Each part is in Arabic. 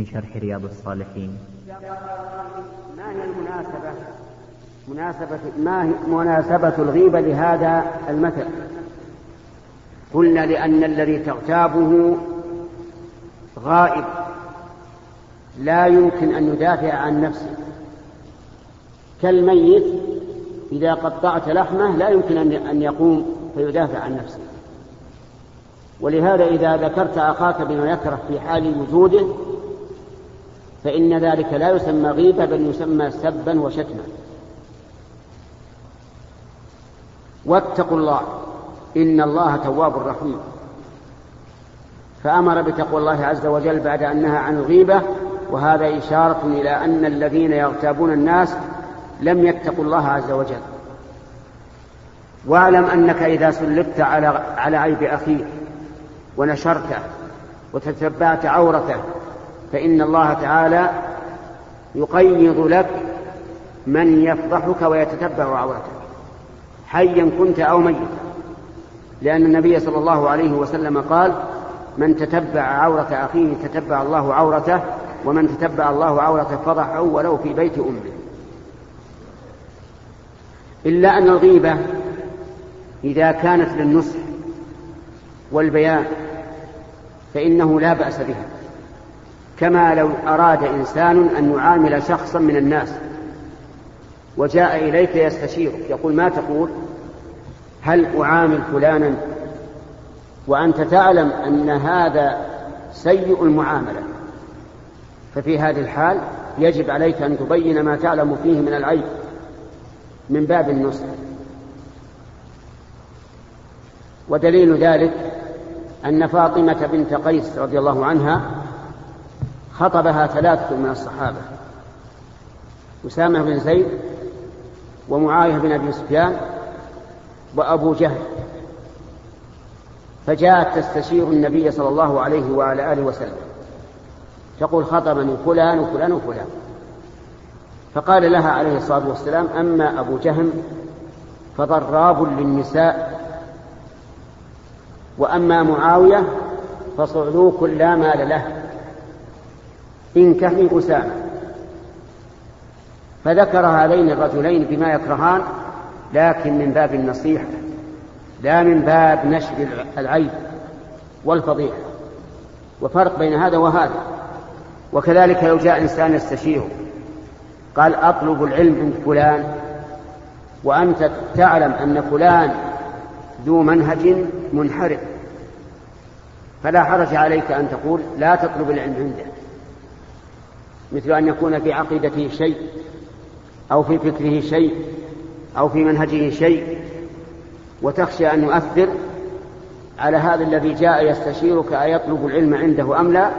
من شرح رياض الصالحين. ما هي المناسبة؟ مناسبة ما هي مناسبة الغيبة لهذا المثل؟ قلنا لأن الذي تغتابه غائب. لا يمكن أن يدافع عن نفسه. كالميت إذا قطعت لحمه لا يمكن أن يقوم فيدافع عن نفسه. ولهذا إذا ذكرت أخاك بما يكره في حال وجوده فإن ذلك لا يسمى غيبة بل يسمى سبا وشتما. واتقوا الله إن الله تواب رحيم. فأمر بتقوى الله عز وجل بعد أن نهى عن الغيبة وهذا إشارة إلى أن الذين يغتابون الناس لم يتقوا الله عز وجل. واعلم أنك إذا سلبت على على عيب أخيك ونشرته وتتبعت عورته فإن الله تعالى يقيض لك من يفضحك ويتتبع عورتك حيا كنت أو ميتا. لأن النبي صلى الله عليه وسلم قال من تتبع عورة أخيه تتبع الله عورته ومن تتبع الله عورته فضحه ولو في بيت أمه. إلا أن الغيبة إذا كانت للنصح والبيان فإنه لا بأس بها. كما لو أراد إنسان أن يعامل شخصا من الناس وجاء إليك يستشيرك يقول ما تقول؟ هل أعامل فلانا؟ وأنت تعلم أن هذا سيء المعاملة. ففي هذه الحال يجب عليك أن تبين ما تعلم فيه من العيب من باب النصح. ودليل ذلك أن فاطمة بنت قيس رضي الله عنها خطبها ثلاثة من الصحابة أسامة بن زيد ومعاوية بن أبي سفيان وأبو جهل. فجاءت تستشير النبي صلى الله عليه وعلى آله وسلم تقول خطبني فلان وفلان وفلان. فقال لها عليه الصلاة والسلام أما أبو جهم فضراب للنساء وأما معاوية فصعلوك لا مال له. انكحي أسامة. فذكر هذين الرجلين بما يكرهان لكن من باب النصيحة لا من باب نشر العيب والفضيحة. وفرق بين هذا وهذا. وكذلك لو جاء إنسان يستشيره قال أطلب العلم عند فلان وأنت تعلم أن فلان ذو منهج منحرف. فلا حرج عليك أن تقول لا تطلب العلم عنده. مثل أن يكون في عقيدته شيء أو في فكره شيء أو في منهجه شيء وتخشى أن يؤثر على هذا الذي جاء يستشيرك أيطلب العلم عنده أم لا؟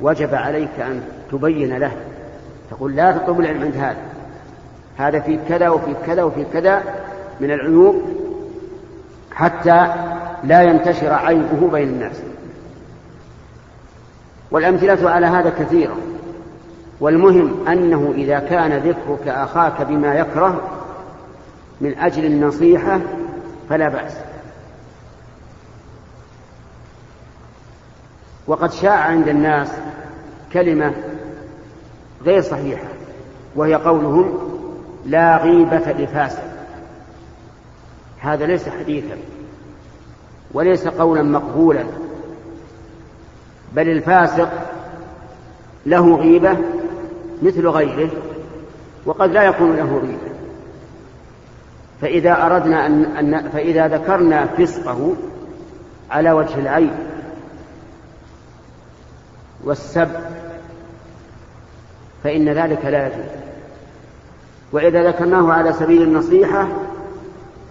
وجب عليك أن تبين له. تقول لا تطلب العلم عند هذا. هذا في كذا وفي كذا وفي كذا من العيوب حتى لا ينتشر عيبه بين الناس. والأمثلة على هذا كثيرة. والمهم أنه إذا كان ذكرك أخاك بما يكره من أجل النصيحة فلا بأس. وقد شاع عند الناس كلمة غير صحيحة وهي قولهم لا غيبة لفاسد. هذا ليس حديثا وليس قولا مقبولا بل الفاسق له غيبة مثل غيره وقد لا يكون له غيبة فإذا أردنا أن فإذا ذكرنا فسقه على وجه العيب والسب فإن ذلك لا يجوز. وإذا ذكرناه على سبيل النصيحة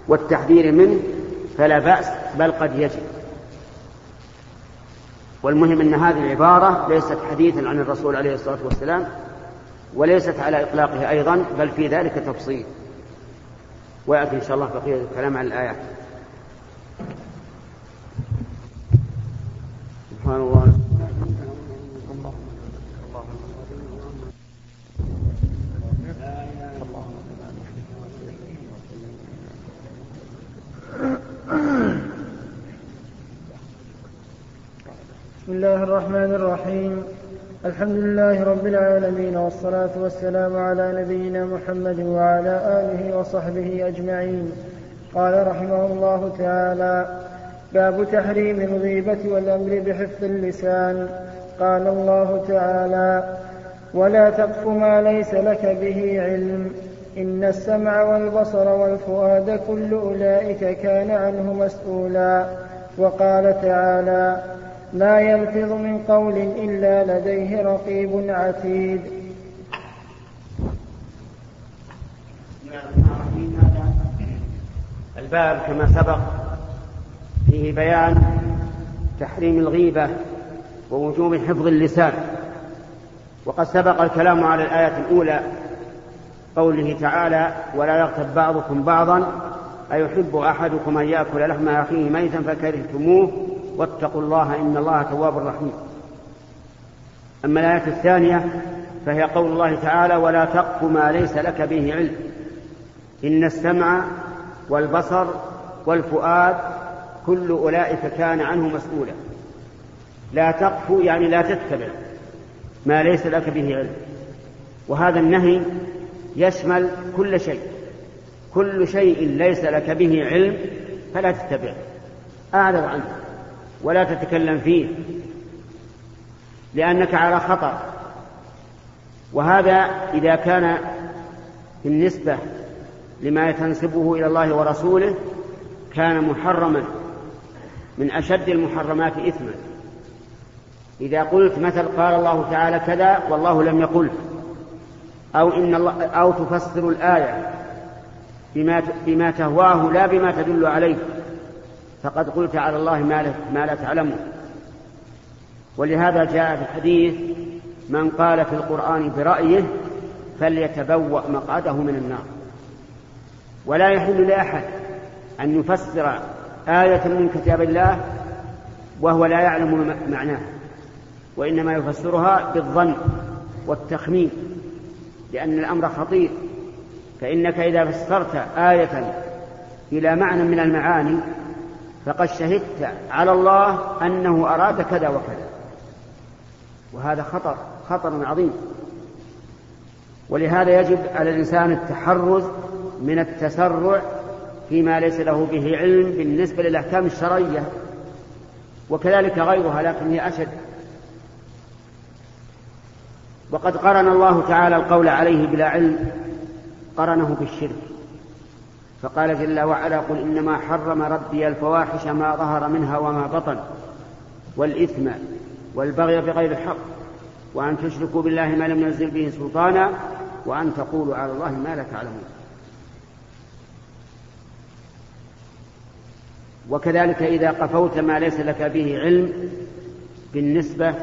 والتحذير منه فلا بأس بل قد يجب. والمهم أن هذه العبارة ليست حديثا عن الرسول عليه الصلاة والسلام وليست على إطلاقه أيضا بل في ذلك تفصيل. ويأتي إن شاء الله بقية الكلام عن الآيات سبحان الله بسم الله الرحمن الرحيم الحمد لله رب العالمين والصلاة والسلام على نبينا محمد وعلى آله وصحبه أجمعين. قال رحمه الله تعالى باب تحريم الغيبة والأمر بحفظ اللسان. قال الله تعالى ولا تقف ما ليس لك به علم. إن السمع والبصر والفؤاد كل أولئك كان عنه مسؤولا. وقال تعالى ما يلفظ من قول إلا لديه رقيب عتيد. الباب كما سبق فيه بيان تحريم الغيبة ووجوب حفظ اللسان. وقد سبق الكلام على الآية الأولى قوله تعالى ولا يغتب بعضكم بعضا أيحب أحدكم أن يأكل لحم أخيه ميتا فكرهتموه واتقوا الله إن الله تواب رحيم. أما الآية الثانية فهي قول الله تعالى ولا تقف ما ليس لك به علم. إن السمع والبصر والفؤاد كل أولئك كان عنه مسؤولا. لا تقف يعني لا تتبع ما ليس لك به علم. وهذا النهي يشمل كل شيء. كل شيء ليس لك به علم فلا تتبعه أعرض عنه. ولا تتكلم فيه لأنك على خطر وهذا إذا كان بالنسبة لما تنسبه إلى الله ورسوله كان محرما من أشد المحرمات إثما. إذا قلت مثل قال الله تعالى كذا والله لم يقل أو إن الله أو تفسر الآية بما بما تهواه لا بما تدل عليه. فقد قلت على الله ما, لا تعلمه. ولهذا جاء في الحديث من قال في القرآن برأيه فليتبوأ مقعده من النار. ولا يحل لأحد أن يفسر آية من كتاب الله وهو لا يعلم معناه وإنما يفسرها بالظن والتخمين لأن الأمر خطير. فإنك إذا فسرت آية إلى معنى من المعاني فقد شهدت على الله أنه أراد كذا وكذا. وهذا خطر خطر عظيم. ولهذا يجب على الإنسان التحرز من التسرع فيما ليس له به علم بالنسبة للأحكام الشرعية. وكذلك غيرها لكن هي أشد. وقد قرن الله تعالى القول عليه بلا علم قرنه بالشرك. فقال جل وعلا قل إنما حرم ربي الفواحش ما ظهر منها وما بطن والإثم والبغي بغير الحق وأن تشركوا بالله ما لم ينزل به سلطانا وأن تقولوا على الله ما لا تعلمون. وكذلك إذا قفوت ما ليس لك به علم بالنسبة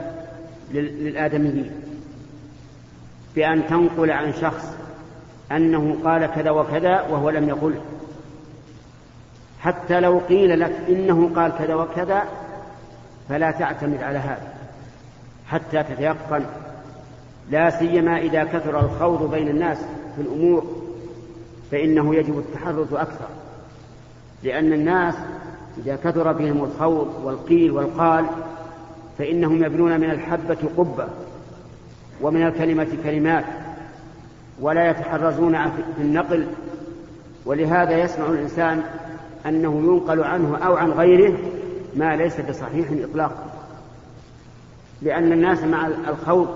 للآدميين. بأن تنقل عن شخص أنه قال كذا وكذا وهو لم يقله حتى لو قيل لك إنه قال كذا وكذا فلا تعتمد على هذا. حتى تتيقن. لا سيما إذا كثر الخوض بين الناس في الأمور فإنه يجب التحرز أكثر. لأن الناس إذا كثر بهم الخوض والقيل والقال فإنهم يبنون من الحبة قبة ومن الكلمة كلمات. ولا يتحرزون في النقل ولهذا يسمع الإنسان أنه ينقل عنه أو عن غيره ما ليس بصحيح إطلاقا. لأن الناس مع الخوض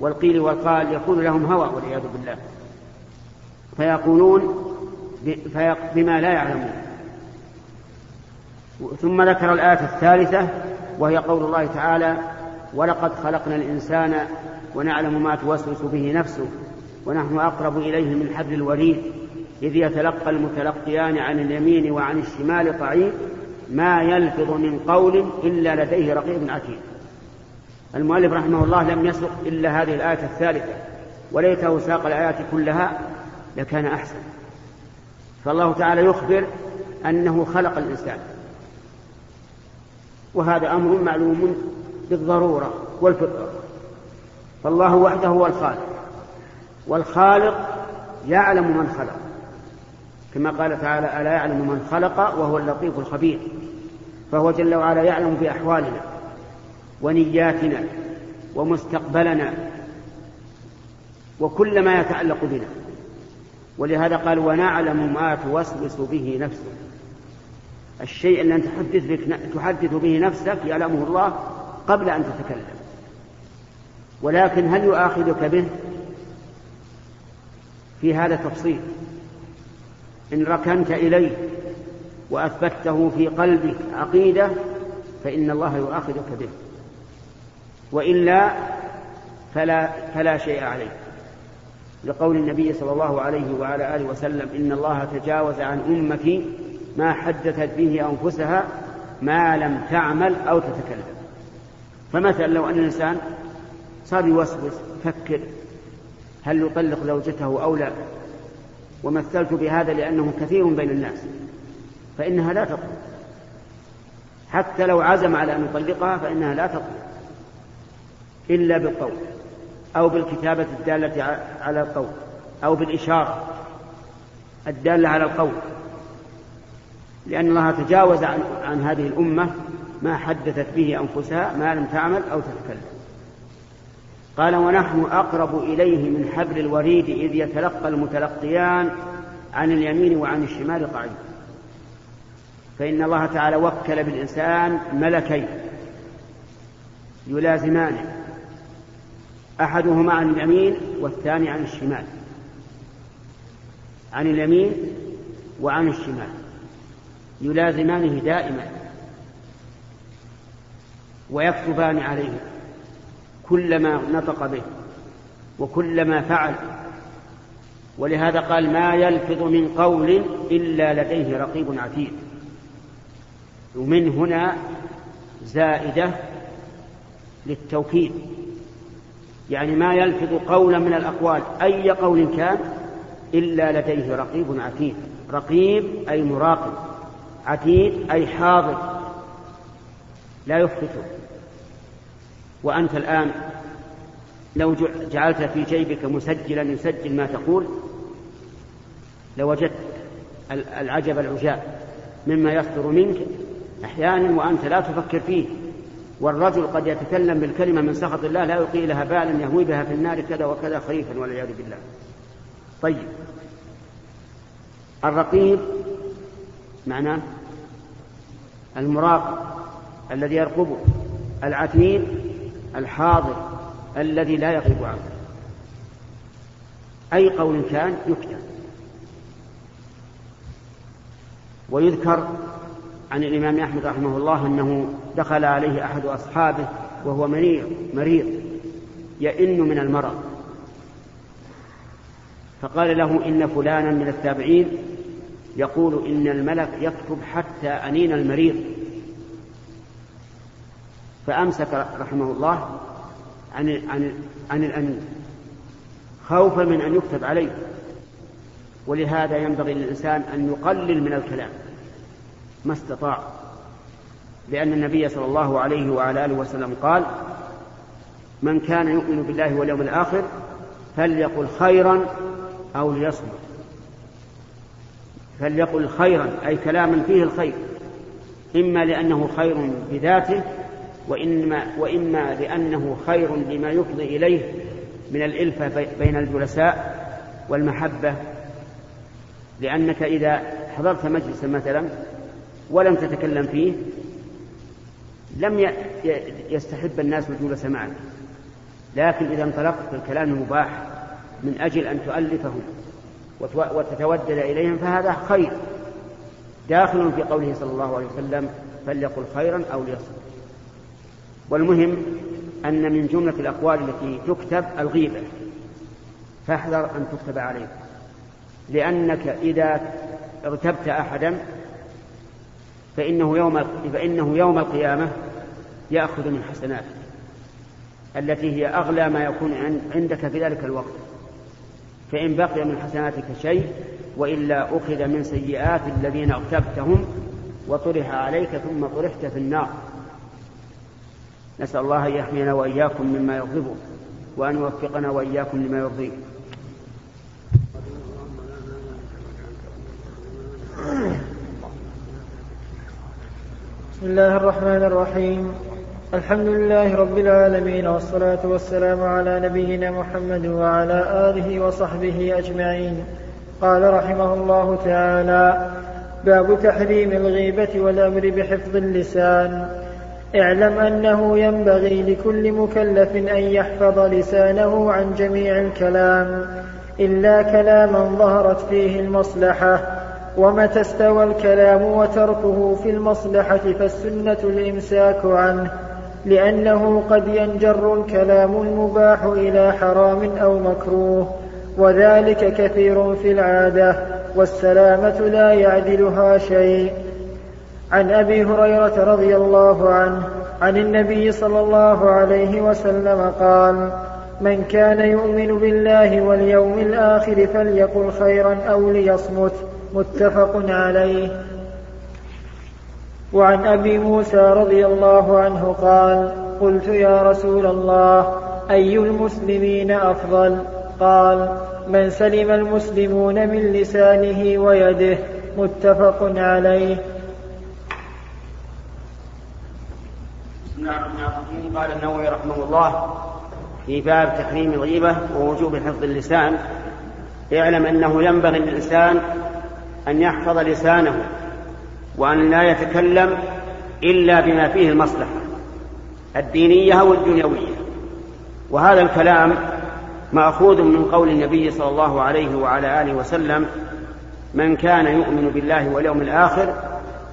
والقيل والقال يكون لهم هوى والعياذ بالله. فيقولون بما لا يعلمون. ثم ذكر الآية الثالثة وهي قول الله تعالى ولقد خلقنا الإنسان ونعلم ما توسوس به نفسه ونحن أقرب إليه من حبل الوريد إذ يتلقى المتلقيان عن اليمين وعن الشمال قعيد ما يلفظ من قول إلا لديه رقيب عتيد. المؤلف رحمه الله لم يسق إلا هذه الآية الثالثة وليته ساق الآيات كلها لكان أحسن. فالله تعالى يخبر أنه خلق الإنسان. وهذا أمر معلوم بالضرورة والفطرة. فالله وحده هو الخالق. والخالق يعلم من خلق. كما قال تعالى ألا يعلم من خلق وهو اللطيف الخبير. فهو جل وعلا يعلم بأحوالنا ونياتنا ومستقبلنا وكل ما يتعلق بنا. ولهذا قال ونعلم ما توسوس به نفسك. الشيء الذي تحدث, بك تحدث به نفسك يعلمه الله قبل أن تتكلم. ولكن هل يؤاخذك به؟ في هذا تفصيل. إن ركنت إليه وأثبته في قلبك عقيدة فإن الله يؤاخذك به. وإلا فلا, فلا شيء عليك. لقول النبي صلى الله عليه وعلى آله وسلم إن الله تجاوز عن أمتي ما حدثت به أنفسها ما لم تعمل أو تتكلم. فمثلا لو أن الإنسان صار يوسوس يفكر هل يطلق زوجته أو لا؟ ومثلت بهذا لأنه كثير بين الناس فإنها لا تطلق. حتى لو عزم على أن يطلقها فإنها لا تطلق إلا بالقول أو بالكتابة الدالة على القول أو بالإشارة الدالة على القول. لأن الله تجاوز عن, هذه الأمة ما حدثت به أنفسها ما لم تعمل أو تتكلم. قال ونحن أقرب إليه من حبل الوريد إذ يتلقى المتلقيان عن اليمين وعن الشمال قعيد. فإن الله تعالى وكل بالإنسان ملكين يلازمانه أحدهما عن اليمين والثاني عن الشمال. عن اليمين وعن الشمال. يلازمانه دائما. ويكتبان عليه كل ما نطق به وكل ما فعل. ولهذا قال ما يلفظ من قول إلا لديه رقيب عتيد. ومن هنا زائدة للتوكيد. يعني ما يلفظ قولا من الأقوال أي قول كان إلا لديه رقيب عتيد. رقيب أي مراقب عتيد أي حاضر. لا يفلته وأنت الآن لو جعلت في جيبك مسجلا يسجل ما تقول لوجدت العجب العجاب مما يصدر منك أحيانا وأنت لا تفكر فيه. والرجل قد يتكلم بالكلمة من سخط الله لا يلقي لها بالا يهوي بها في النار كذا وكذا خريفا والعياذ بالله. طيب. الرقيب معناه المراقب الذي يرقبه العتيد الحاضر الذي لا يغيب عنه أي قول كان يكتب. ويذكر عن الإمام أحمد رحمه الله أنه دخل عليه أحد أصحابه وهو مريض مريض يئن من المرض. فقال له إن فلانا من التابعين يقول إن الملك يكتب حتى أنين المريض. فأمسك رحمه الله عن عن عن الأنين خوفا من أن يكتب عليه. ولهذا ينبغي للإنسان أن يقلل من الكلام ما استطاع لأن النبي صلى الله عليه وعلى آله وسلم قال من كان يؤمن بالله واليوم الآخر فليقل خيرا أو ليصمت. فليقل خيرا أي كلاما فيه الخير إما لأنه خير بذاته وإما, وإما لأنه خير لما يفضي إليه من الإلفة بين الجلساء والمحبة. لأنك إذا حضرت مجلسا مثلا ولم تتكلم فيه لم يستحب الناس الجلوس معك. لكن إذا انطلقت في الكلام المباح من أجل أن تؤلفهم وتتودد إليهم فهذا خير. داخل في قوله صلى الله عليه وسلم فليقل خيرا أو ليصمت. والمهم أن من جملة الأقوال التي تكتب الغيبة فاحذر أن تكتب عليك لأنك إذا اغتبت أحدا فإنه يوم فإنه يوم القيامة يأخذ من حسناتك التي هي أغلى ما يكون عندك في ذلك الوقت. فإن بقي من حسناتك شيء وإلا أخذ من سيئات الذين اغتبتهم وطرح عليك ثم طرحت في النار. نسأل الله أن يحمينا وإياكم مما يغضبه وأن يوفقنا وإياكم لما يرضيه. بسم الله الرحمن الرحيم. الحمد لله رب العالمين والصلاة والسلام على نبينا محمد وعلى آله وصحبه أجمعين. قال رحمه الله تعالى باب تحريم الغيبة والأمر بحفظ اللسان. اعلم أنه ينبغي لكل مكلف أن يحفظ لسانه عن جميع الكلام إلا كلاما ظهرت فيه المصلحة ومتى استوى الكلام وتركه في المصلحة فالسنة الإمساك عنه لأنه قد ينجر الكلام المباح إلى حرام أو مكروه وذلك كثير في العادة والسلامة لا يعدلها شيء. عن أبي هريرة رضي الله عنه عن النبي صلى الله عليه وسلم قال من كان يؤمن بالله واليوم الآخر فليقل خيرا أو ليصمت متفق عليه. وعن أبي موسى رضي الله عنه قال قلت يا رسول الله أي المسلمين أفضل؟ قال من سلم المسلمون من لسانه ويده متفق عليه. الرحيم قال النووي رحمه الله في باب تحريم الغيبة ووجوب حفظ اللسان. اعلم أنه ينبغي للإنسان أن يحفظ لسانه وأن لا يتكلم إلا بما فيه المصلحة الدينية والدنيوية. وهذا الكلام مأخوذ من قول النبي صلى الله عليه وعلى آله وسلم من كان يؤمن بالله واليوم الآخر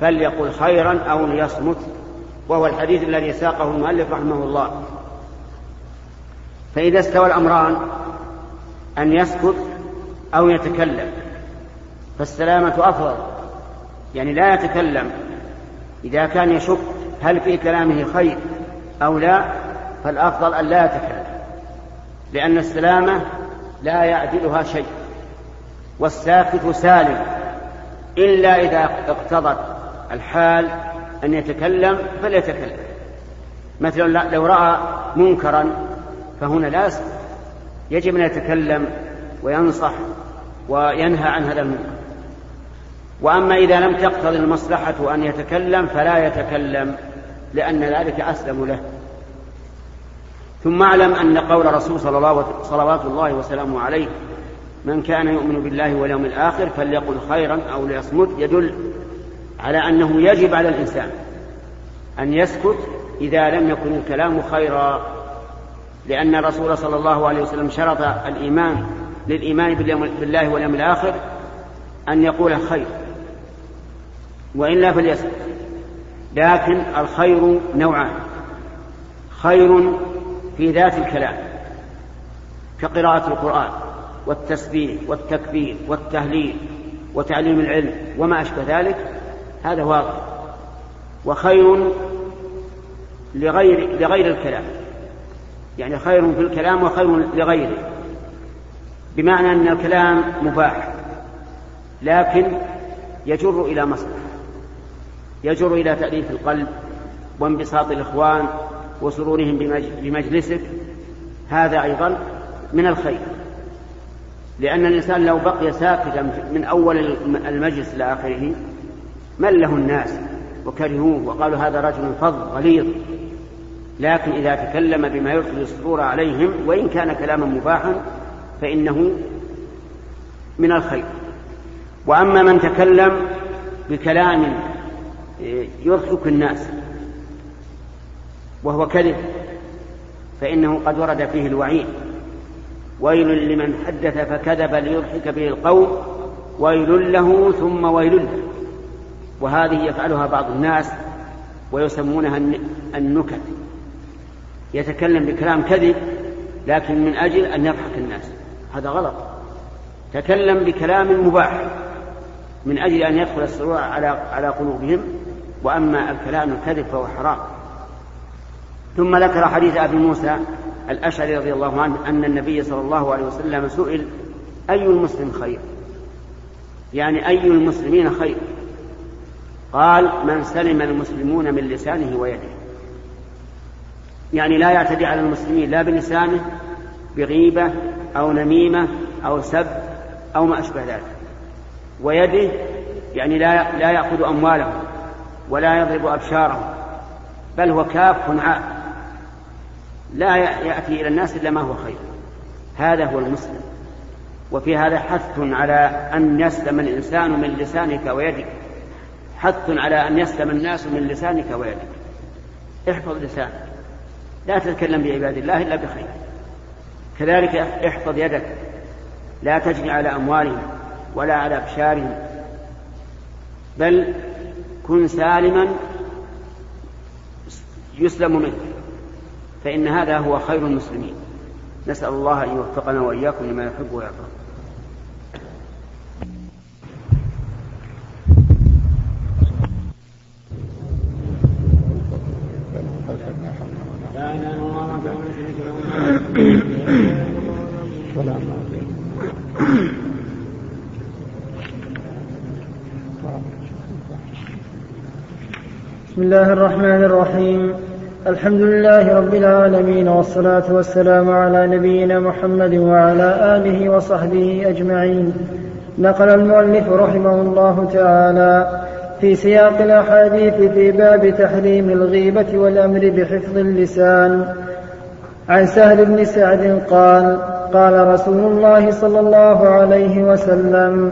فليقل خيرا أو ليصمت وهو الحديث الذي ساقه المؤلف رحمه الله. فإذا استوى الأمران أن يسكت أو يتكلم فالسلامة أفضل. يعني لا يتكلم. إذا كان يشك هل في كلامه خير أو لا فالأفضل أن لا يتكلم. لأن السلامة لا يعدلها شيء والساكت سالم إلا إذا اقتضت الحال أن يتكلم فليتكلم. مثلا لو رأى منكرا فهنا لا يجب أن يتكلم وينصح وينهى عن هذا المنكر. وأما إذا لم تقتضي المصلحة أن يتكلم فلا يتكلم لأن ذلك أسلم له. ثم أعلم أن قول رسول صلى الله صلوات الله وسلامه عليه من كان يؤمن بالله واليوم الآخر فليقل خيرا أو ليصمت يدل على أنه يجب على الإنسان أن يسكت إذا لم يكن الكلام خيرا. لأن الرسول صلى الله عليه وسلم شرط الإيمان للإيمان بالله واليوم الآخر أن يقول خير وإلا فليسكت. لكن الخير نوعان خير في ذات الكلام كقراءة القرآن والتسبيح والتكبير والتهليل وتعليم العلم وما أشبه ذلك هذا واضح وخير لغير لغير الكلام. يعني خير في الكلام وخير لغيره. بمعنى أن الكلام مباح لكن يجر إلى مصلحة يجر إلى تأليف القلب وانبساط الإخوان وسرورهم بمجلسك. هذا أيضا من الخير. لأن الإنسان لو بقي ساكتا من أول المجلس إلى آخره مله الناس وكرهوه وقالوا هذا رجل فظ غليظ. لكن إذا تكلم بما يرسل السرور عليهم وإن كان كلاما مباحا فإنه من الخير. وأما من تكلم بكلام يضحك الناس وهو كذب فإنه قد ورد فيه الوعيد. ويل لمن حدث فكذب ليضحك به القوم ويل له ثم ويل له. وهذه يفعلها بعض الناس ويسمونها النكت. يتكلم بكلام كذب لكن من أجل أن يضحك الناس. هذا غلط. تكلم بكلام مباح من أجل أن يدخل السرور على على قلوبهم. وأما الكلام الكذب فهو حرام. ثم ذكر حديث أبي موسى الأشعري رضي الله عنه أن النبي صلى الله عليه وسلم سئل أي المسلم خير؟ يعني أي المسلمين خير؟ قال من سلم المسلمون من لسانه ويده. يعني لا يعتدي على المسلمين لا بلسانه بغيبة أو نميمة أو سب أو ما أشبه ذلك. ويده يعني لا لا يأخذ أموالهم ولا يضرب أبشارهم بل هو كاف عاء لا يأتي إلى الناس إلا ما هو خير. هذا هو المسلم. وفي هذا حث على أن يسلم الإنسان من لسانك ويدك. حث على أن يسلم الناس من لسانك ويدك. احفظ لسانك. لا تتكلم بعباد الله إلا بخير. كذلك احفظ يدك. لا تجني على أموالهم ولا على أبشارهم. بل كن سالما يسلم منك. فإن هذا هو خير المسلمين. نسأل الله أن يوفقنا وإياكم لما يحب ويرضى. بسم الله الرحمن الرحيم. الحمد لله رب العالمين والصلاة والسلام على نبينا محمد وعلى آله وصحبه أجمعين. نقل المؤلف رحمه الله تعالى في سياق الأحاديث في باب تحريم الغيبة والأمر بحفظ اللسان. عن سهل بن سعد قال قال رسول الله صلى الله عليه وسلم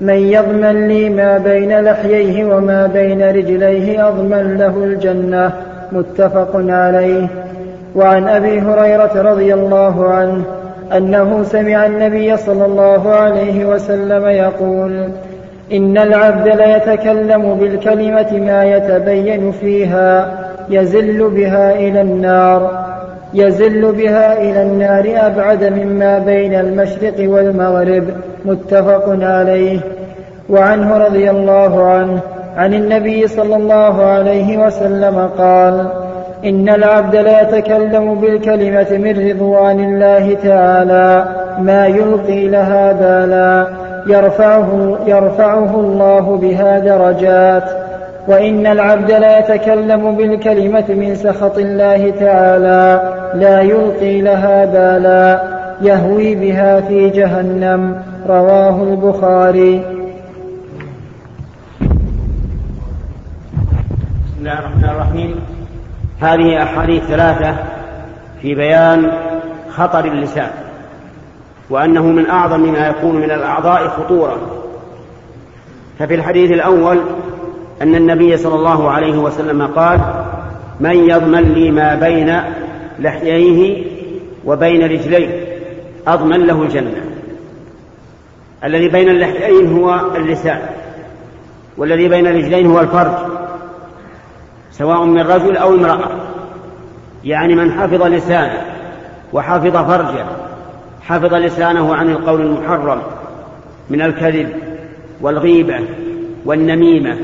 من يضمن لي ما بين لحييه وما بين رجليه أضمن له الجنة. متفق عليه. وعن أبي هريرة رضي الله عنه أنه سمع النبي صلى الله عليه وسلم يقول إن العبد ليتكلم بالكلمة ما يتبين فيها يزل بها إلى النار. يزل بها إلى النار أبعد مما بين المشرق والمغرب متفق عليه. وعنه رضي الله عنه عن النبي صلى الله عليه وسلم قال إن العبد لا يتكلم بالكلمة من رضوان الله تعالى ما يلقي لها بالا يرفعه, يرفعه الله بها درجات. وإن العبد لا يتكلم بالكلمة من سخط الله تعالى لا يلقي لها بالا. يهوي بها في جهنم. رواه البخاري. بسم الله الرحمن الرحيم. هذه أحاديث ثلاثة في بيان خطر اللسان وأنه من أعظم ما يكون من الأعضاء خطورة. ففي الحديث الأول أن النبي صلى الله عليه وسلم قال من يضمن لي ما بين لحييه وبين رجليه أضمن له الجنة. الذي بين اللحيين هو اللسان والذي بين الرجلين هو الفرج سواء من رجل أو امرأة. يعني من حفظ لسانه وحفظ فرجه حفظ لسانه عن القول المحرم من الكذب والغيبة والنميمة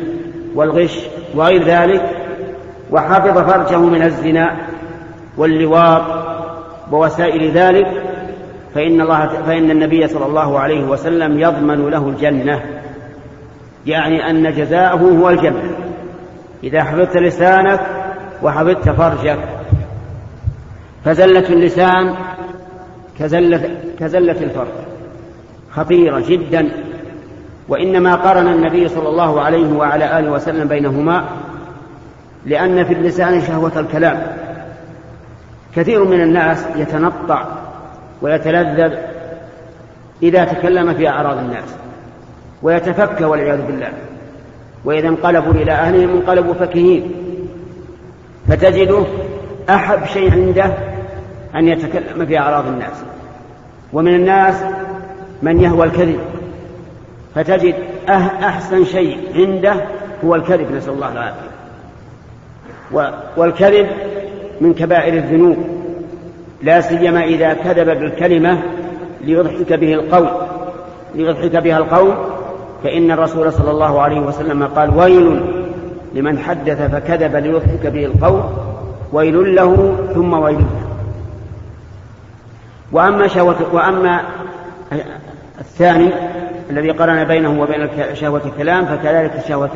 والغش وغير ذلك وحفظ فرجه من الزنا واللواط ووسائل ذلك فإن الله فإن النبي صلى الله عليه وسلم يضمن له الجنة. يعني أن جزاءه هو الجنة. إذا حفظت لسانك وحفظت فرجك. فزلة اللسان كزلة, كزلة الفرج. خطيرة جدا. وإنما قرن النبي صلى الله عليه وعلى آله وسلم بينهما لأن في اللسان شهوة الكلام. كثير من الناس يتنطع ويتلذذ إذا تكلم في أعراض الناس ويتفكى والعياذ بالله. وإذا انقلبوا إلى أهلهم انقلبوا فكهين فتجده أحب شيء عنده أن يتكلم في أعراض الناس. ومن الناس من يهوى الكذب. فتجد أه-، أحسن شيء عنده هو الكذب نسأل الله العافية. والكذب من كبائر الذنوب. لا سيما إذا كذب بالكلمة ليضحك به القول. ليضحك بها القول. فإن الرسول صلى الله عليه وسلم قال ويل لمن حدث فكذب ليضحك به القول ويل له ثم ويل له. وأما شهوة وأما الثاني الذي قرن بينه وبين شهوة الكلام فكذلك شهوة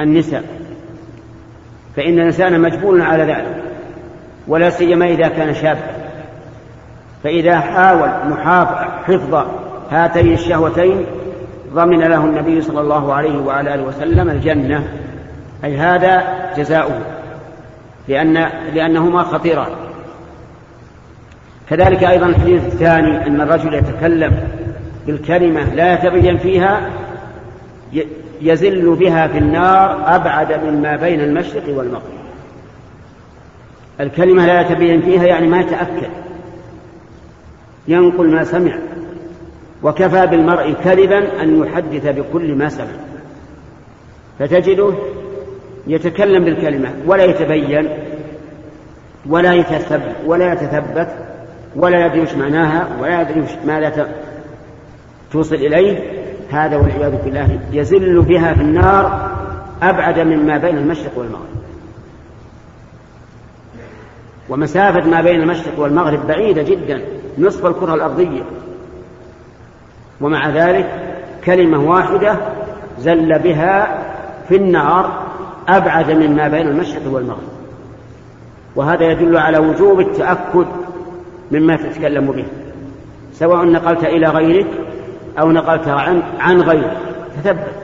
النساء. فإن الإنسان مجبول على ذلك ولا سيما إذا كان شابا. فإذا حاول حفظ هاتين الشهوتين ضمن له النبي صلى الله عليه وعلى آله وسلم الجنة. أي هذا جزاؤه لأن لأنهما خطيران. كذلك أيضا الحديث الثاني أن الرجل يتكلم بالكلمة لا يتبين فيها يزل بها في النار أبعد مما بين المشرق والمغرب. الكلمة لا يتبين فيها يعني ما يتأكد ينقل ما سمع. وكفى بالمرء كذبا أن يحدث بكل ما سمع. فتجده يتكلم بالكلمة ولا يتبين ولا يتثبت ولا يتثبت ولا يدري وش معناها ولا يدري ماذا توصل إليه هذا والعياذ بالله يزل بها في النار أبعد مما بين المشرق والمغرب. ومسافة ما بين المشرق والمغرب بعيدة جدا نصف الكرة الأرضية. ومع ذلك كلمة واحدة زل بها في النار أبعد مما بين المشرق والمغرب. وهذا يدل على وجوب التأكد مما تتكلم به. سواء نقلت إلى غيرك أو نقلت عن, عن غيرك تثبت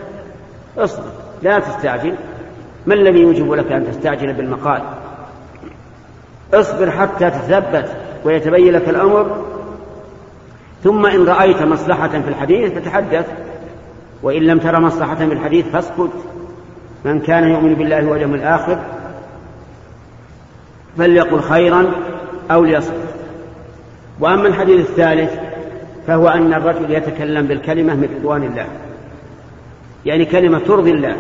اصبر. لا تستعجل. ما الذي يوجب لك أن تستعجل بالمقال؟ اصبر حتى تثبت ويتبين لك الأمر. ثم إن رأيت مصلحة في الحديث فتحدث. وإن لم تر مصلحة في الحديث فاسكت. من كان يؤمن بالله واليوم الآخر فليقل خيرا أو ليصمت. وأما الحديث الثالث فهو أن الرجل يتكلم بالكلمة من رضوان الله. يعني كلمة ترضي الله.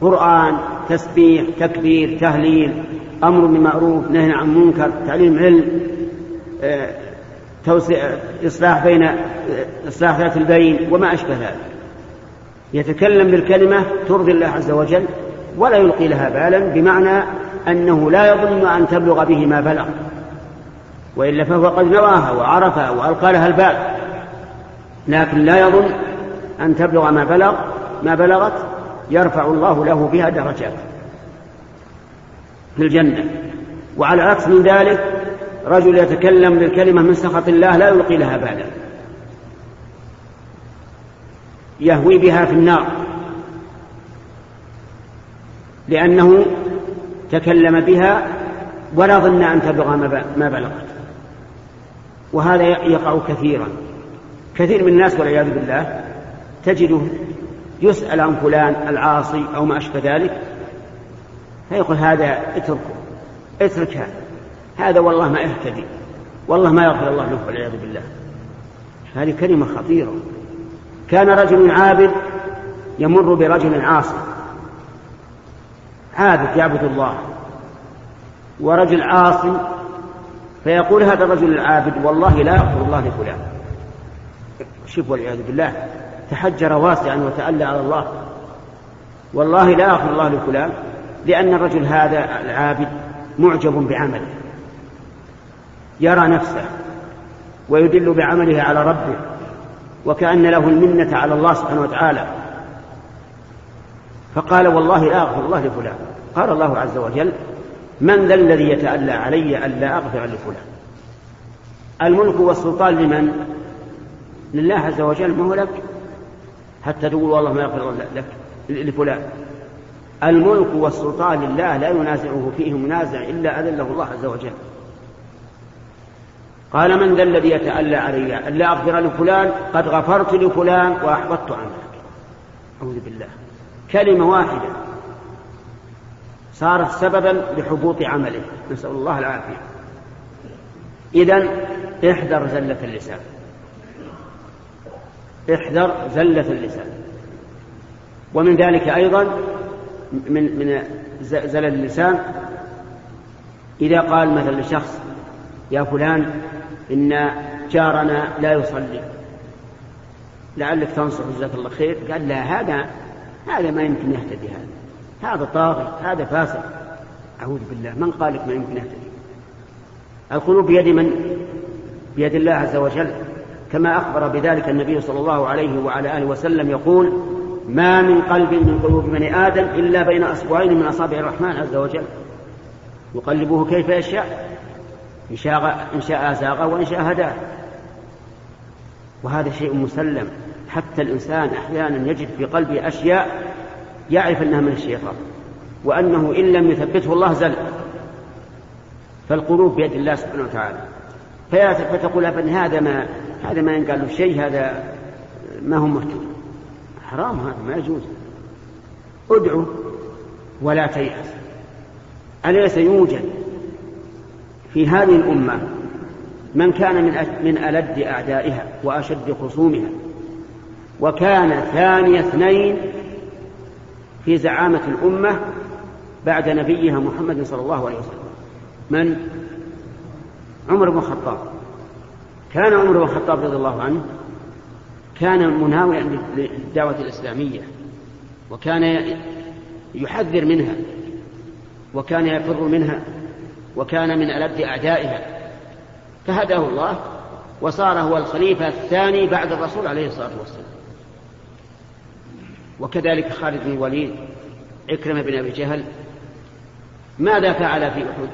قرآن تسبيح تكبير تهليل أمر بمعروف نهي عن منكر تعليم علم آه، توسع إصلاح بين آه، إصلاح ذات البين وما أشبه ذلك. يتكلم بالكلمة ترضي الله عز وجل ولا يلقي لها بالا بمعنى أنه لا يظن أن تبلغ به ما بلغ. وإلا فهو قد نواها وعرفها وألقى لها البال لكن لا يظن أن تبلغ ما بلغ ما بلغت يرفع الله له بها درجات في الجنة. وعلى عكس من ذلك رجل يتكلم بالكلمة من سخط الله لا يلقي لها بالا يهوي بها في النار. لأنه تكلم بها ولا ظن أن تبلغ ما بلغت. وهذا يقع كثيرا. كثير من الناس والعياذ بالله تجده يسأل عن فلان العاصي أو ما أشبه ذلك فيقول هذا اتركه اترك هذا هذا والله ما يهتدي والله ما يغفر الله له والعياذ بالله. هذه كلمة خطيرة. كان رجل عابد يمر برجل عاصي عابد يعبد الله ورجل عاصي فيقول هذا الرجل العابد والله لا يغفر الله لفلان. شوف والعياذ بالله تحجر واسعا وتألى على الله. والله لا يغفر الله لفلان لأن الرجل هذا العابد معجب بعمله. يرى نفسه ويدل بعمله على ربه وكأن له المنة على الله سبحانه وتعالى. فقال والله لا أغفر الله لفلان. قال الله عز وجل من ذا الذي يتألى علي ألا أغفر لفلان؟ الملك والسلطان لمن؟ لله عز وجل ما هو لك؟ حتى تقول والله ما يغفر لك لفلان. الملك والسلطان لله لا ينازعه فيه منازع إلا أذله الله عز وجل. قال من ذا الذي يتألى علي ألا أغفر لفلان؟ قد غفرت لفلان وأحبطت عملك أعوذ بالله. كلمة واحدة. صارت سببا لحبوط عمله. نسأل الله العافية. إذا احذر زلة اللسان. احذر زلة اللسان. ومن ذلك أيضا من من زلل اللسان إذا قال مثلا لشخص يا فلان إن جارنا لا يصلي. لعلك تنصح جزاك الله خير. قال لا هذا هذا ما يمكن يهتدي هذا. هذا طاغي هذا فاسق أعوذ بالله. من قال لك ما يمكن يهتدي القلوب بيد من؟ بيد الله عز وجل. كما أخبر بذلك النبي صلى الله عليه وعلى آله وسلم يقول ما من قلب من قلوب بني آدم إلا بين أصبعين من أصابع الرحمن عز وجل. يقلبه كيف يشاء إن شاء إن شاء زاغ وإن شاء هداه وهذا شيء مسلم. حتى الإنسان أحيانا يجد في قلبه أشياء يعرف أنها من الشيطان وأنه إن لم يثبته الله زل. فالقلوب بيد الله سبحانه وتعالى. فتقول أبن هذا ما هذا ما ينقال له شيء هذا ما هو مهتم حرام هذا ما يجوز. ادعو ولا تيأس. أليس يوجد في هذه الأمة من كان من من ألد أعدائها وأشد خصومها وكان ثاني اثنين في زعامة الأمة بعد نبيها محمد صلى الله عليه وسلم. من؟ عمر بن الخطاب. كان عمر بن الخطاب رضي الله عنه كان مناوئا للدعوة الإسلامية وكان يحذر منها وكان يفر منها وكان من ألد أعدائها. فهداه الله وصار هو الخليفة الثاني بعد الرسول عليه الصلاة والسلام. وكذلك خالد بن الوليد عكرمة بن أبي جهل. ماذا فعل في أحد؟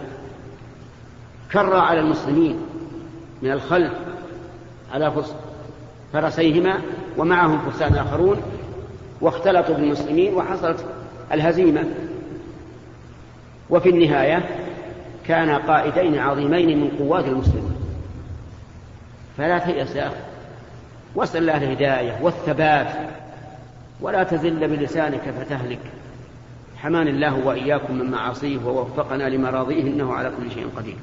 كر على المسلمين من الخلف على فرسيهما ومعهم فرسان آخرون واختلطوا بالمسلمين وحصلت الهزيمة. وفي النهاية كان قائدين عظيمين من قوات المسلمين. فلا تيأس يا أخي واسأل الله الهداية والثبات. ولا تزل بلسانك فتهلك. حمان الله وإياكم من معاصيه ووفقنا لمراضيه إنه على كل شيء قدير.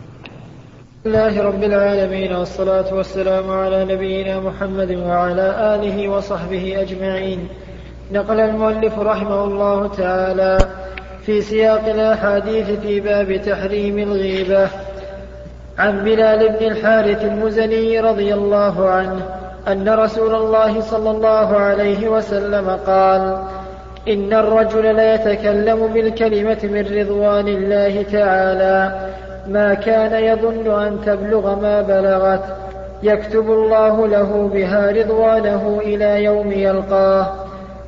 الله رب العالمين والصلاة والسلام على نبينا محمد وعلى آله وصحبه أجمعين. نقل المؤلف رحمه الله تعالى في سياق الأحاديث في باب تحريم الغيبة عن بلال بن الحارث المزني رضي الله عنه. أن رسول الله صلى الله عليه وسلم قال إن الرجل ليتكلم بالكلمة من رضوان الله تعالى ما كان يظن أن تبلغ ما بلغت يكتب الله له بها رضوانه إلى يوم يلقاه.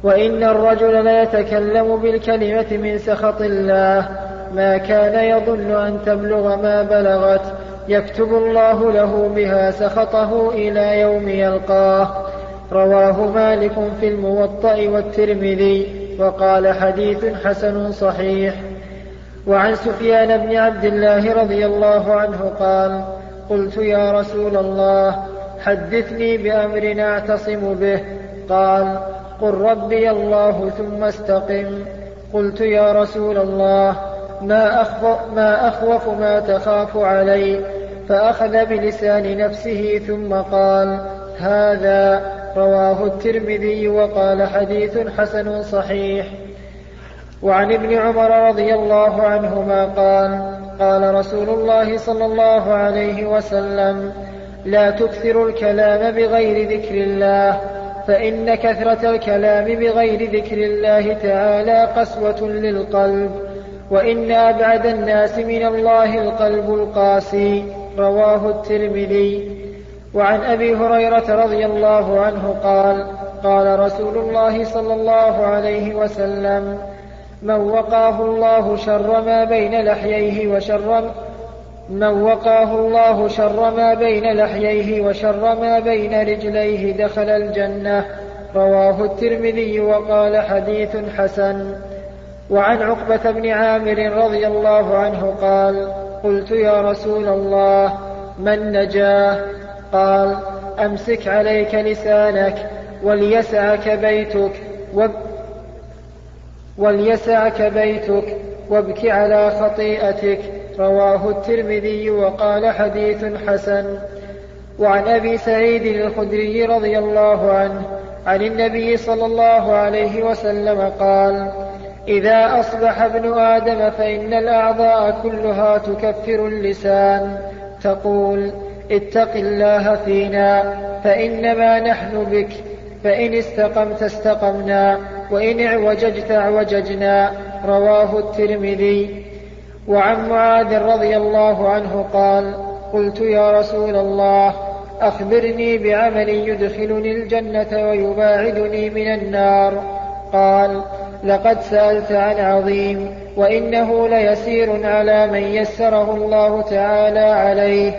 وإن الرجل ليتكلم بالكلمة من سخط الله ما كان يظن أن تبلغ ما بلغت يكتب الله له بها سخطه إلى يوم يلقاه. رواه مالك في الموطأ والترمذي وقال حديث حسن صحيح. وعن سفيان بن عبد الله رضي الله عنه قال قلت يا رسول الله حدثني بأمر أعتصم به. قال قل ربي الله ثم استقم. قلت يا رسول الله ما أخوف ما, أخوف ما تخاف علي. فأخذ بلسان نفسه ثم قال هذا رواه الترمذي وقال حديث حسن صحيح. وعن ابن عمر رضي الله عنهما قال قال رسول الله صلى الله عليه وسلم لا تكثروا الكلام بغير ذكر الله فإن كثرة الكلام بغير ذكر الله تعالى قسوة للقلب وإن أبعد الناس من الله القلب القاسي. رواه الترمذي. وعن أبي هريرة رضي الله عنه قال قال رسول الله صلى الله عليه وسلم من وقاه الله شر ما بين لحييه وشر من وقاه الله شر ما بين لحييه وشر ما بين رجليه دخل الجنة. رواه الترمذي وقال حديث حسن. وعن عقبة بن عامر رضي الله عنه قال قلت يا رسول الله من نجاه؟ قال أمسك عليك لسانك وليسعك بيتك وليسعك بيتك وابك على خطيئتك. رواه الترمذي وقال حديث حسن. وعن أبي سعيد الخدري رضي الله عنه عن النبي صلى الله عليه وسلم قال إذا أصبح ابن آدم فإن الأعضاء كلها تكفر اللسان. تقول اتق الله فينا فإنما نحن بك فإن استقمت استقمنا وإن اعوججت اعوججنا. رواه الترمذي. وعن معاذ رضي الله عنه قال قلت يا رسول الله أخبرني بعمل يدخلني الجنة ويباعدني من النار. قال لقد سألت عن عظيم وإنه ليسير على من يسره الله تعالى عليه.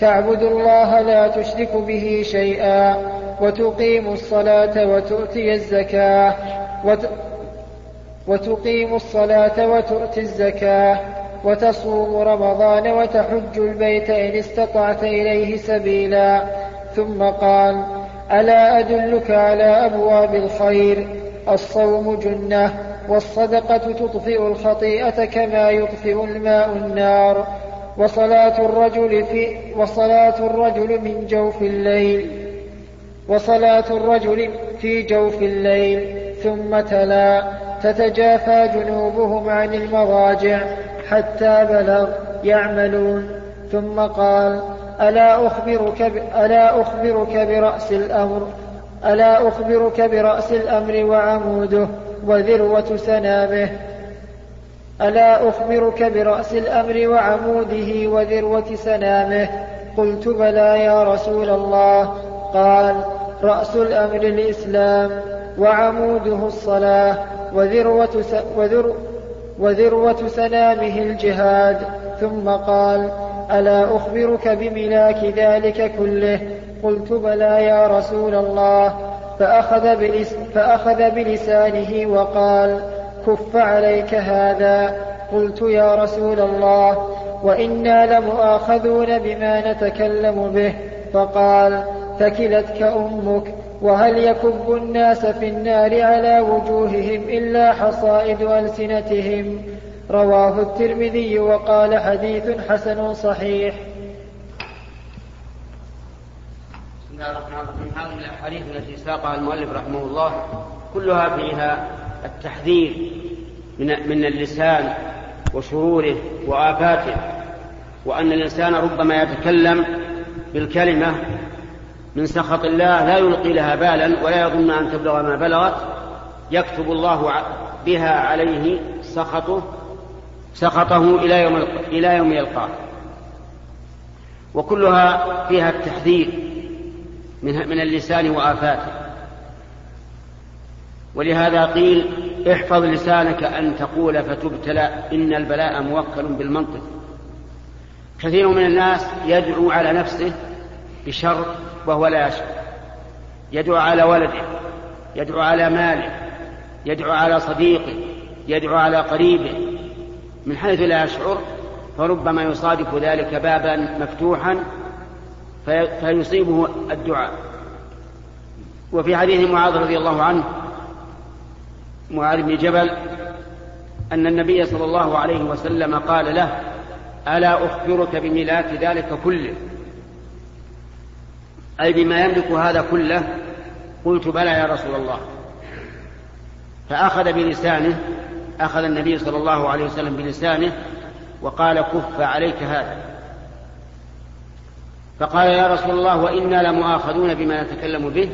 تعبد الله لا تشرك به شيئا وتقيم الصلاة وتؤتي الزكاة وت... وتقيم الصلاة وتؤتي الزكاة وتصوم رمضان وتحج البيت إن استطعت إليه سبيلا. ثم قال ألا أدلك على أبواب الخير؟ الصوم جنة والصدقة تطفئ الخطيئة كما يطفئ الماء النار. وصلاة الرجل في وصلاة الرجل من جوف الليل. وصلاة الرجل في جوف الليل. ثم تلا. تتجافى جنوبهم عن المضاجع حتى بلغ يعملون. ثم قال ألا أخبرك. ألا أخبرك برأس الأمر؟ ألا أخبرك برأس الأمر وعموده وذروة سنامه ألا أخبرك برأس الأمر وعموده وذروة سنامه قلت بلى يا رسول الله. قال رأس الأمر الإسلام وعموده الصلاة وذروة, س... وذر... وذروة سنامه الجهاد. ثم قال ألا أخبرك بملاك ذلك كله؟ قلت بلى يا رسول الله. فأخذ, بلس فأخذ بلسانه وقال كف عليك هذا. قلت يا رسول الله وإنا لمؤاخذون بما نتكلم به. فقال ثكلتك أمك وهل يكب الناس في النار على وجوههم إلا حصائد ألسنتهم؟ رواه الترمذي وقال حديث حسن صحيح بسم الله الرحمن الرحيم هذه الاحاديث التي ساقها المؤلف رحمه الله كلها فيها التحذير من من اللسان وشروره وآفاته وأن الإنسان ربما يتكلم بالكلمة من سخط الله لا يلقي لها بالا ولا يظن أن تبلغ ما بلغت يكتب الله بها عليه سخطه سخطه إلى يوم إلى يوم يلقاه. وكلها فيها التحذير من من اللسان وآفاته. ولهذا قيل احفظ لسانك أن تقول فتبتلى إن البلاء موكل بالمنطق. كثير من الناس يدعو على نفسه بشر وهو لا يشعر. يدعو على ولده يدعو على ماله يدعو على صديقه يدعو على قريبه. من حيث لا يشعر فربما يصادف ذلك بابا مفتوحا فيصيبه الدعاء. وفي حديث معاذ رضي الله عنه معاذ بن جبل أن النبي صلى الله عليه وسلم قال له ألا أخبرك بملاك ذلك كله؟ أي بما يملك هذا كله؟ قلت بلى يا رسول الله. فأخذ بلسانه أخذ النبي صلى الله عليه وسلم بلسانه وقال كف عليك هذا. فقال يا رسول الله وإنا لمؤاخذون بما نتكلم به.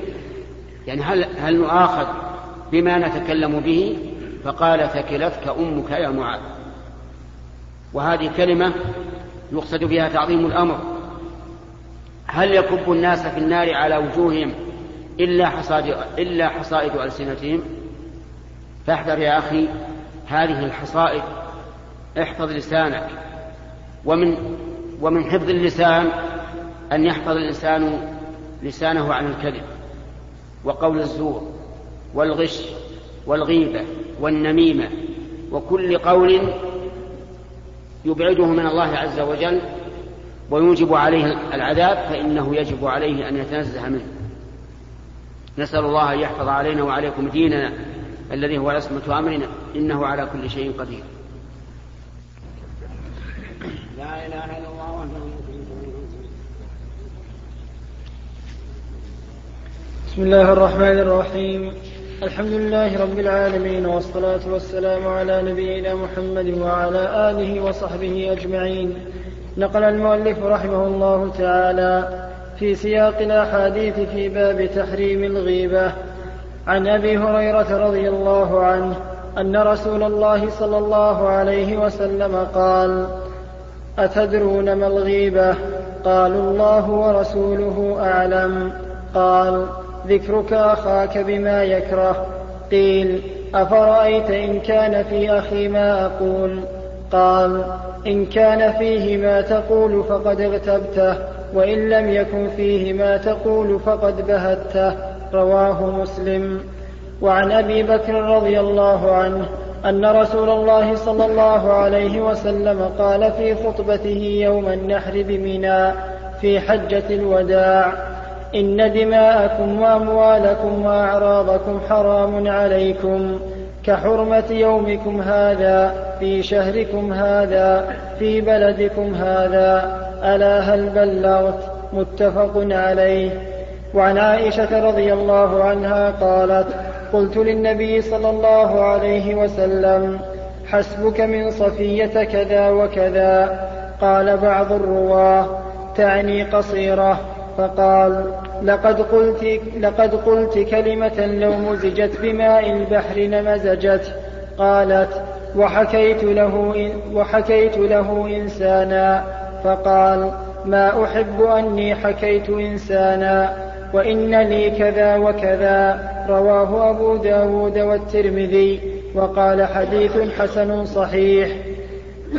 يعني هل هل نؤاخذ بما نتكلم به؟ فقال ثكلتك أمك يا معاذ. وهذه كلمة يقصد بها تعظيم الأمر. هل يكب الناس في النار على وجوههم إلا حصائد, إلا حصائد ألسنتهم؟ فاحذر يا أخي هذه الحصائد احفظ لسانك. ومن ومن حفظ اللسان أن يحفظ الإنسان لسانه عن الكذب وقول الزور والغش والغيبة والنميمة وكل قول يبعده من الله عز وجل ويوجب عليه العذاب فإنه يجب عليه أن يتنزه منه. نسأل الله أن يحفظ علينا وعليكم ديننا الذي هو عصمة أمرنا. إنه على كل شيء قدير. لا إله إلا الله وحده بسم الله الرحمن الرحيم. الحمد لله رب العالمين والصلاة والسلام على نبينا محمد وعلى آله وصحبه أجمعين. نقل المؤلف رحمه الله تعالى في سياق الأحاديث في باب تحريم الغيبة. عن أبي هريرة رضي الله عنه أن رسول الله صلى الله عليه وسلم قال أتدرون ما الغيبة؟ قالوا الله ورسوله أعلم. قال ذكرك أخاك بما يكره. قيل أفرأيت إن كان في أخي ما أقول؟ قال إن كان فيه ما تقول فقد اغتبته وإن لم يكن فيه ما تقول فقد بهته. رواه مسلم. وعن أبي بكر رضي الله عنه أن رسول الله صلى الله عليه وسلم قال في خطبته يوم النحر بمنى في حجة الوداع إن دماءكم وأموالكم وأعراضكم حرام عليكم كحرمة يومكم هذا في شهركم هذا في بلدكم هذا. ألا هل بلغت؟ متفق عليه. وعن عائشة رضي الله عنها قالت قلت للنبي صلى الله عليه وسلم حسبك من صفية كذا وكذا. قال بعض الرواه تعني قصيرة. فقال لقد قلت, لقد قلت كلمة لو مزجت بماء البحر لمزجت. قالت وحكيت له, وحكيت له إنسانا. فقال ما أحب أني حكيت إنسانا وإن لي كذا وكذا. رواه أبو داود والترمذي وقال حديث حسن صحيح.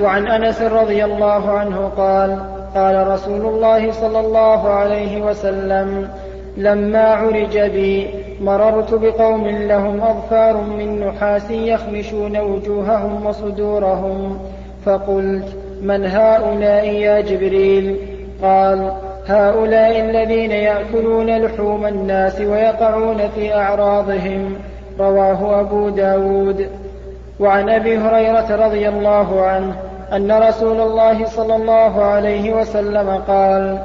وعن أنس رضي الله عنه قال قال رسول الله صلى الله عليه وسلم لما عرج بي مررت بقوم لهم أظفار من نحاس يخمشون وجوههم وصدورهم فقلت من هؤلاء يا جبريل؟ قال هؤلاء الذين يأكلون لحوم الناس ويقعون في أعراضهم. رواه أبو داود. وعن أبي هريرة رضي الله عنه أن رسول الله صلى الله عليه وسلم قال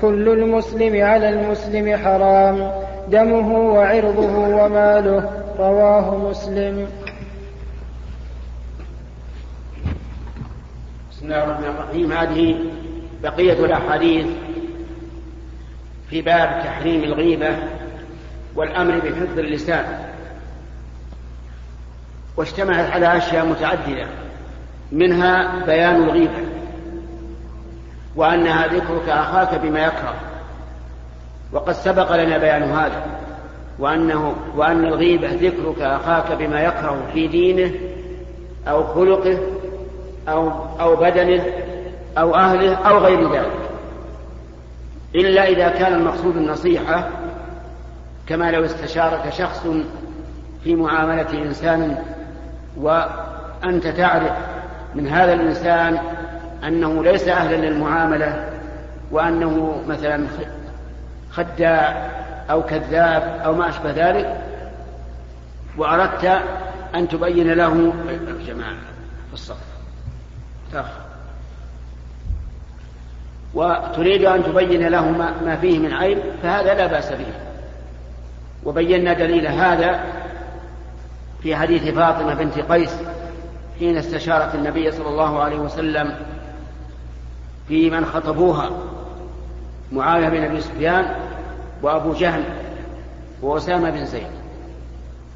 كل المسلم على المسلم حرام دمه وعرضه وماله. رواه مسلم. بسم الله الرحمن الرحيم. هذه بقية الأحاديث في باب تحريم الغيبة والأمر بحفظ اللسان واشتملت على أشياء متعددة. منها بيان الغيبة وأنها ذكرك أخاك بما يكره وقد سبق لنا بيان هذا وأنه وأن الغيبة ذكرك أخاك بما يكره في دينه أو خلقه أو أو بدنه أو أهله أو غير ذلك. إلا إذا كان المقصود النصيحة كما لو استشارك شخص في معاملة إنسان وأنت تعرف من هذا الإنسان أنه ليس أهلا للمعاملة وأنه مثلا خداع أو كذاب أو ما أشبه ذلك وأردت أن تبين له جماعة في الصف وتريد أن تبين له ما فيه من عيب فهذا لا بأس به. وبينا دليل هذا في حديث فاطمة بنت قيس حين استشارت النبي صلى الله عليه وسلم في من خطبوها معاوية بن أبي سفيان وأبو جهل وأسامة بن زيد.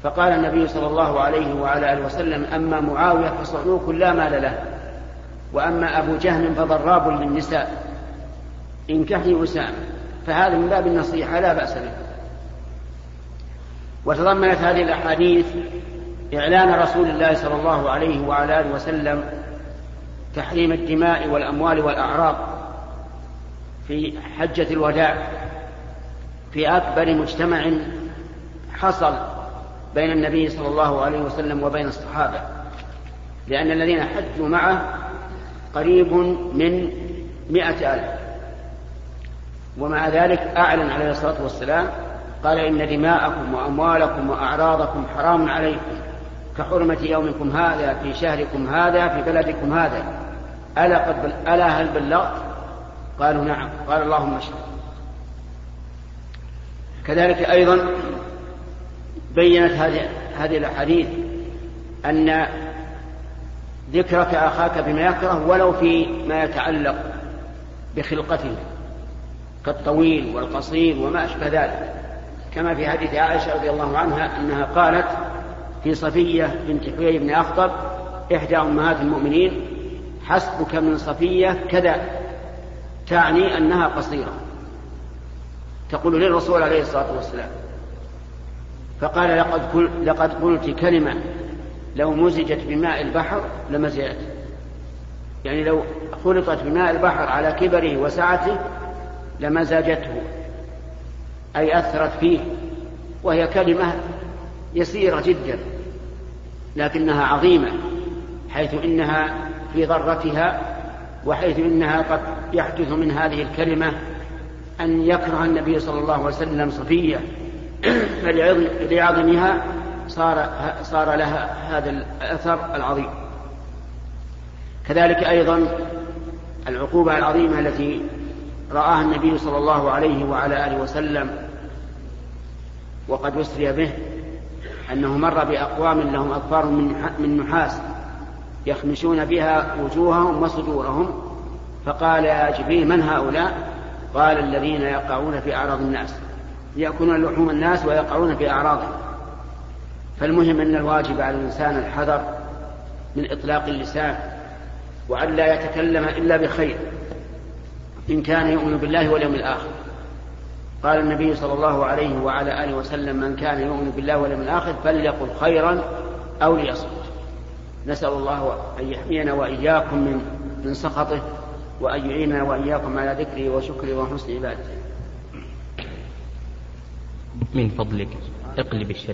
فقال النبي صلى الله عليه وعلى آله وسلم أما معاوية فصعوك لا مال له وأما أبو جهل فضراب للنساء انكحي أسامة. فهذا من باب النصيحة لا بأس به. وتضمنت هذه الأحاديث إعلان رسول الله صلى الله عليه وعلى آله وسلم تحريم الدماء والأموال والأعراض في حجة الوداع في أكبر مجتمع حصل بين النبي صلى الله عليه وسلم وبين الصحابة لأن الذين حجوا معه قريب من مئة ألف. ومع ذلك أعلن عليه الصلاة والسلام قال إن دماءكم وأموالكم وأعراضكم حرام عليكم. كحرمة يومكم هذا في شهركم هذا في بلدكم هذا. ألا, قد بل ألا هل بلغت؟ قالوا نعم. قال اللهم اشهد كذلك أيضا بينت هذه هذه الأحاديث أن ذكرك أخاك بما يكره ولو في ما يتعلق بخلقته كالطويل والقصير وما أشبه ذلك. كما في حديث عائشة رضي الله عنها أنها قالت في صفية بنت حيي بن أخطب إحدى أمهات المؤمنين حسبك من صفية كذا تعني أنها قصيرة. تقول للرسول عليه الصلاة والسلام فقال لقد, قل لقد قلت كلمة لو مزجت بماء البحر لمزجت يعني لو خلطت بماء البحر على كبره وسعته لمزجته أي أثرت فيه وهي كلمة يسيرة جدا لكنها عظيمة حيث إنها في ضرتها وحيث إنها قد يحدث من هذه الكلمة أن يكره النبي صلى الله عليه وسلم صفية. فلعظمها صار صار لها هذا الأثر العظيم. كذلك أيضا العقوبة العظيمة التي رآها النبي صلى الله عليه وعلى آله وسلم وقد أسري به أنه مر بأقوام لهم أظفار من نحاس يخمشون بها وجوههم وصدورهم. فقال يا جبريل من هؤلاء؟ قال الذين يقعون في أعراض الناس. يأكلون لحوم الناس ويقعون في أعراضهم. فالمهم أن الواجب على الإنسان الحذر من إطلاق اللسان وأن لا يتكلم إلا بخير إن كان يؤمن بالله واليوم الآخر. قال النبي صلى الله عليه وعلى آله وسلم من كان يؤمن بالله واليوم الآخر فليقل خيرا أو ليصمت. نسأل الله أن يحمينا وإياكم من من سخطه وأن يعيننا وإياكم على ذكره وشكره وحسن عبادته. من فضلك اقلب الشريط